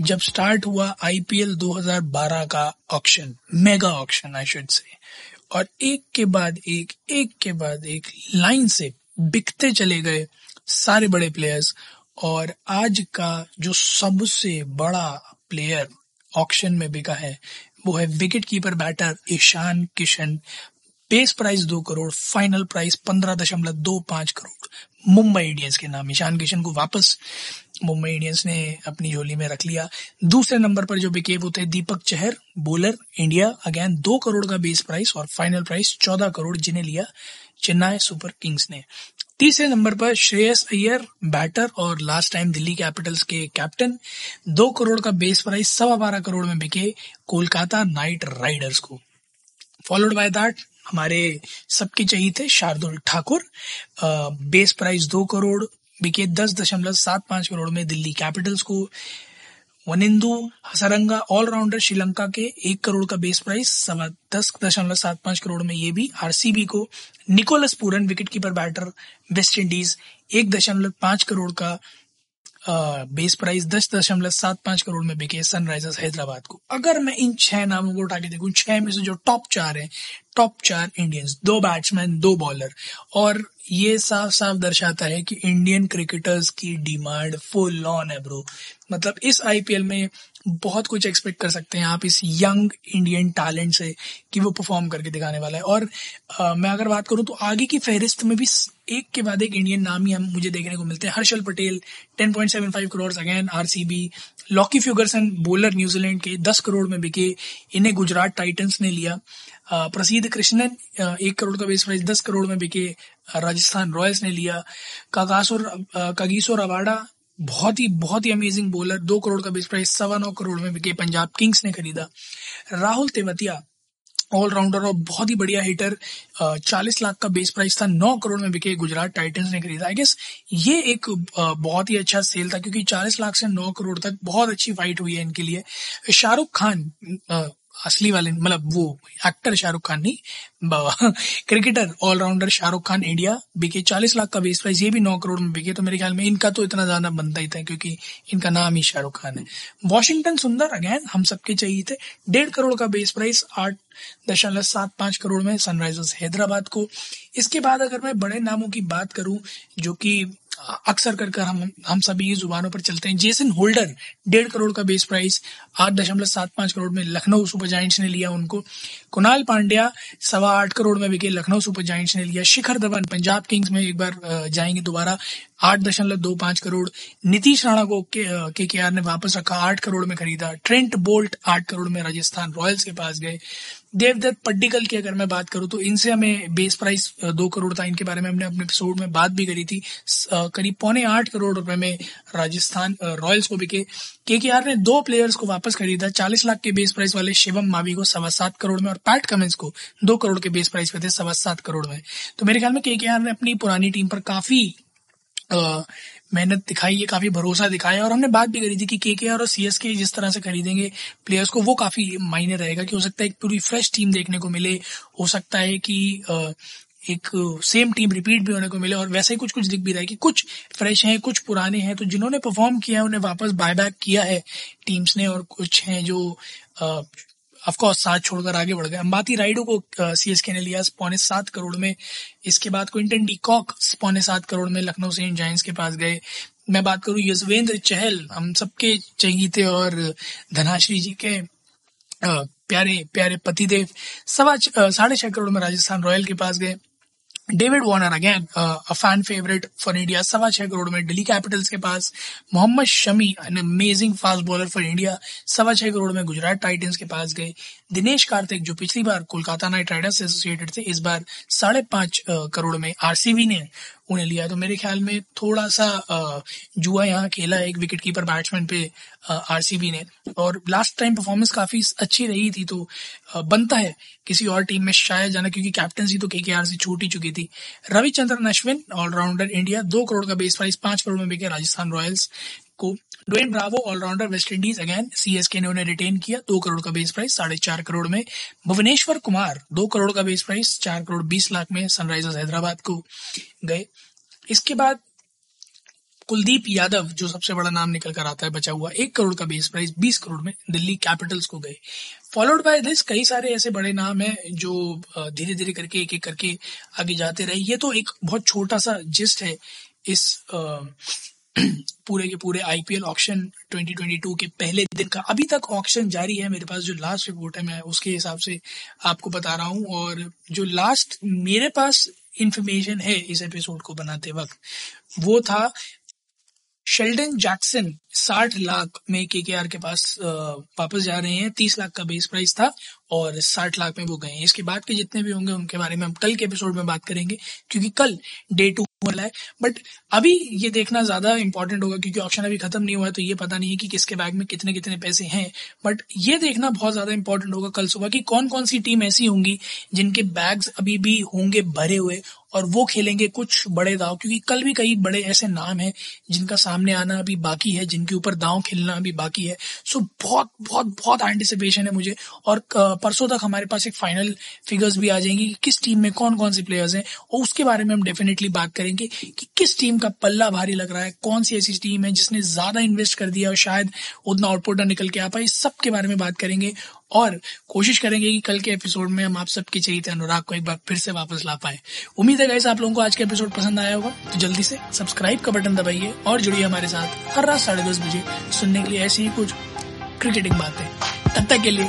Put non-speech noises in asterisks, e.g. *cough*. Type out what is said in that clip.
जब स्टार्ट हुआ आईपीएल 2012 का auction mega auction I should say और एक के बाद एक एक के बाद एक लाइन से बिकते चले गए सारे बड़े प्लेयर्स और आज का जो सबसे बड़ा प्लेयर ऑक्शन में बिका है, वो है wicket keeper batter Ishan Kishan. Base price दो करोड़ फाइनल प्राइस पंद्रह दशमलव दो पाँच करोड़। मुंबई इंडियंस के नाम, ईशान किशन को वापस मुंबई इंडियंस ने अपनी झोली में रख लिया। दूसरे नंबर पर जो बिके वो थे Deepak Chahar bowler India again दो करोड़ का बेस प्राइस और फाइनल प्राइस चौदह करोड़ जिन्हें लिया चेन्नई सुपर किंग्स ने। तीसरे नंबर पर श्रेयस अय्यर बैटर और लास्ट टाइम दिल्ली कैपिटल्स के कैप्टन दो करोड़ का बेस प्राइस सवा बारह करोड़ में बिके कोलकाता नाइट राइडर्स को। फॉलोड बाय दैट हमारे सबके चाहिए थे शार्दुल ठाकुर। बेस प्राइस दो करोड़, बिके दस दशमलव सात पाँच करोड़ में दिल्ली कैपिटल्स को। वनिंदु, हसरंगा ऑलराउंडर श्रीलंका के एक करोड़ का बेस प्राइस सवा दस दशमलव सात पाँच करोड़ में ये भी आरसीबी को। Nicholas Pooran wicket keeper batter West Indies एक दशमलव पाँच करोड़ का बेस प्राइस दस दशमलव सात पाँच करोड़ में बिके सनराइजर्स हैदराबाद को। अगर मैं इन छह नामों को उठा के देखूँ, छह में से जो टॉप चार हैं टॉप चार इंडियंस दो बैट्समैन दो बॉलर और ये साफ़ साफ़ दर्शाता है कि इंडियन क्रिकेटर्स की डिमांड फुल ऑन है ब्रो मतलब इस आईपीएल में बहुत कुछ एक्सपेक्ट कर सकते हैं आप इस यंग इंडियन टैलेंट से कि वो परफॉर्म करके दिखाने वाला है. और आ, मैं अगर बात करूँ तो आगे की फहरिस्त में भी एक के बाद एक इंडियन नाम ही हम मुझे देखने को मिलते हैं. Harshal Patel 10.75 crore again RCB Lockie Ferguson bowler New Zealand के 10 करोड़ में बिके इन्हें गुजरात टाइटंस ने लिया. प्रसिद्ध कृष्णन एक करोड़ का बेस प्राइस, दस करोड़ में बिके राजस्थान रॉयल्स ने लिया। कागासोर कागीसोर अवाडा बहुत ही बहुत ही अमेजिंग बॉलर दो करोड़ का बेस प्राइस, सवा नौ करोड़ में बिके पंजाब किंग्स ने खरीदा। राहुल तेवतिया ऑलराउंडर और बहुत ही बढ़िया हिटर चालीस लाख का बेस प्राइस था, नौ करोड़ में बिके गुजरात टाइटंस ने खरीदा। आई गेस ये एक बहुत ही अच्छा सेल था, क्योंकि चालीस लाख से नौ करोड़ तक बहुत अच्छी फाइट हुई है इनके लिए। शाहरुख खान असली वाले मतलब वो एक्टर शाहरुख खान नहीं cricketer allrounder Shahrukh Khan India बिके चालीस लाख का बेस प्राइस ये भी नौ करोड़ में बिके तो मेरे ख्याल में इनका तो इतना ज़्यादा बनता ही था, क्योंकि इनका नाम ही शाहरुख खान है। वॉशिंगटन सुंदर अगेन हम सबके चाहिए थे, डेढ़ करोड़ का बेस प्राइस आठ दशमलव सात पाँच करोड़ में सनराइजर्स हैदराबाद को। इसके बाद अगर मैं बड़े नामों की बात करूँ, जो कि अक्सर कर हम हम सभी जुबानों पर चलते हैं। जेसन होल्डर, डेढ़ करोड़ का बेस प्राइस, आठ दशमलव सात पाँच करोड़ में लखनऊ सुपर जाइंट्स ने लिया उनको। कुणाल पांड्या, सवा आठ करोड़ में बिके लखनऊ सुपर जाइंट्स ने लिया। शिखर धवन, पंजाब किंग्स में एक बार जाएँगे दोबारा, आठ दशमलव दो पाँच करोड़। नीतीश राणा को के के आर ने वापस रखा, आठ करोड़ में खरीदा। ट्रेंट बोल्ट, आठ करोड़ में राजस्थान रॉयल्स के पास गए। देवदत्त पड्डिकल की अगर मैं बात करूँ तो इनसे हमें बेस प्राइस दो करोड़ था, इनके बारे में हमने अपने एपिसोड में बात भी करी थी। करीब पौने आठ करोड़ रुपए में राजस्थान रॉयल्स को बिके। के आर ने दो प्लेयर्स को वापस खरीदा, चालीस लाख के बेस प्राइस वाले शिवम मावी को सवा सात करोड़ में और पैट कमिंस को दो करोड़ के बेस प्राइस पे थे, सवा सात करोड़ में। तो मेरे ख्याल में के ने अपनी पुरानी टीम पर काफ़ी मेहनत दिखाई है काफ़ी भरोसा दिखाया और हमने बात भी करी थी कि के और सी एस के जिस तरह से खरीदेंगे प्लेयर्स को, वो काफ़ी मायने रहेगा कि हो सकता है एक पूरी फ्रेश टीम देखने को मिले। हो सकता है कि एक सेम टीम रिपीट भी होने को मिले। और वैसे ही कुछ कुछ दिख भी रहा है कि कुछ फ्रेश हैं, कुछ पुराने हैं तो जिन्होंने परफॉर्म किया है, उन्हें वापस बाय बैक किया है टीम्स ने और कुछ हैं जो ऑफकोर्स साथ छोड़कर आगे बढ़ गए। अंबाती राइडो को सी एस के ने लिया पौने सात करोड़ में। इसके बाद क्विंटन डी कॉक पौने सात करोड़ में लखनऊ सेंट जाइंट्स के पास गए। मैं बात करूँ यजवेंद्र चहल, हम सबके चहीते और धनाश्री जी के प्यारे प्यारे पतिदेव। सवा साढ़े छह करोड़ में राजस्थान रॉयल के पास गए। David Warner again a fan favourite for India सवा छह करोड़ में दिल्ली कैपिटल्स के पास Mohammed Shami an amazing fast bowler for India सवा छह करोड़ में गुजरात टाइटन्स के पास गए दिनेश कार्तिक, जो पिछली बार कोलकाता नाइट राइडर्स एसोसिएटेड थे, इस बार साढ़े पाँच करोड़ में आरसीबी ने उन्हें लिया तो मेरे ख्याल में थोड़ा सा जुआ यहाँ खेला एक विकेट कीपर बैट्समैन पे आरसीबी ने। और लास्ट टाइम परफॉर्मेंस काफ़ी अच्छी रही थी तो बनता है किसी और टीम में शायद जाना, क्योंकि कैप्टनसी तो के से छूट ही चुकी थी। रविचंद्रन अश्विन ऑलराउंडर इंडिया दो करोड़ का बेस प्राइस पाँच करोड़ में बिके राजस्थान रॉयल्स। को। Dwayne Bravo allrounder West Indies again CSK ने उन्हें रिटेन किया, दो करोड़ का बेस प्राइस साढ़े चार करोड़ में। भुवनेश्वर कुमार, दो करोड़ का बेस प्राइस चार करोड़ बीस लाख में सनराइजर्स हैदराबाद को गए। इसके बाद कुलदीप यादव, जो सबसे बड़ा नाम निकल कर आता है, बचा हुआ, एक करोड़ का बेस प्राइस बीस करोड़ में दिल्ली कैपिटल्स को गए। फॉलोड बाय दिस कई सारे ऐसे बड़े नाम हैं, जो धीरे धीरे करके एक एक करके आगे जाते रहे। ये तो एक बहुत छोटा सा जिस्ट है इस *clears throat* पूरे के पूरे आईपीएल ऑक्शन 2022 के पहले दिन का अभी तक ऑक्शन जारी है मेरे पास जो लास्ट रिपोर्ट है, मैं उसके हिसाब से आपको बता रहा हूँ। और जो लास्ट मेरे पास इंफॉर्मेशन है इस एपिसोड को बनाते वक्त, वो था शेल्डन जैक्सन साठ लाख में के के पास वापस जा रहे हैं। तीस लाख का बेस प्राइस था। और साठ लाख में वो गए हैं। इसके बाद के जितने भी होंगे, उनके बारे में हम कल के एपिसोड में बात करेंगे, क्योंकि कल डे टू वाला है। बट अभी ये देखना ज़्यादा इंपॉर्टेंट होगा, क्योंकि ऑप्शन अभी खत्म नहीं हुआ है तो ये पता नहीं है कि किसके बैग में कितने कितने पैसे हैं। बट ये देखना बहुत ज़्यादा इंपॉर्टेंट होगा कल सुबह कि कौन कौन सी टीम ऐसी होंगी, जिनके बैग्स अभी भी होंगे भरे हुए, और वो खेलेंगे कुछ बड़े दाव। क्योंकि कल भी कई बड़े ऐसे नाम हैं, जिनका सामने आना अभी बाकी है, जिनके ऊपर दाव खेलना अभी बाकी है। सो बहुत बहुत बहुत एंटिसिपेशन है मुझे। और परसों तक हमारे पास एक फाइनल फिगर्स भी आ जाएँगी कि किस टीम में कौन कौन से प्लेयर्स हैं, और उसके बारे में हम डेफिनेटली बात करेंगे कि किस टीम का पल्ला भारी लग रहा है, कौन सी ऐसी टीम है जिसने ज़्यादा इन्वेस्ट कर दिया और शायद उतना आउटपुट ना निकल के आ पाए सब के बारे में बात करेंगे। और कोशिश करेंगे कि कल के एपिसोड में हम आप सबके चाहिए अनुराग को एक बार फिर से वापस ला पाए। उम्मीद है आप लोगों को आज का एपिसोड पसंद आया होगा तो जल्दी से सब्सक्राइब का बटन दबाइए और जुड़िए हमारे साथ हर रात साढ़े दस बजे सुनने के लिए ऐसी ही कुछ क्रिकेटिंग बातें। तब तक के लिए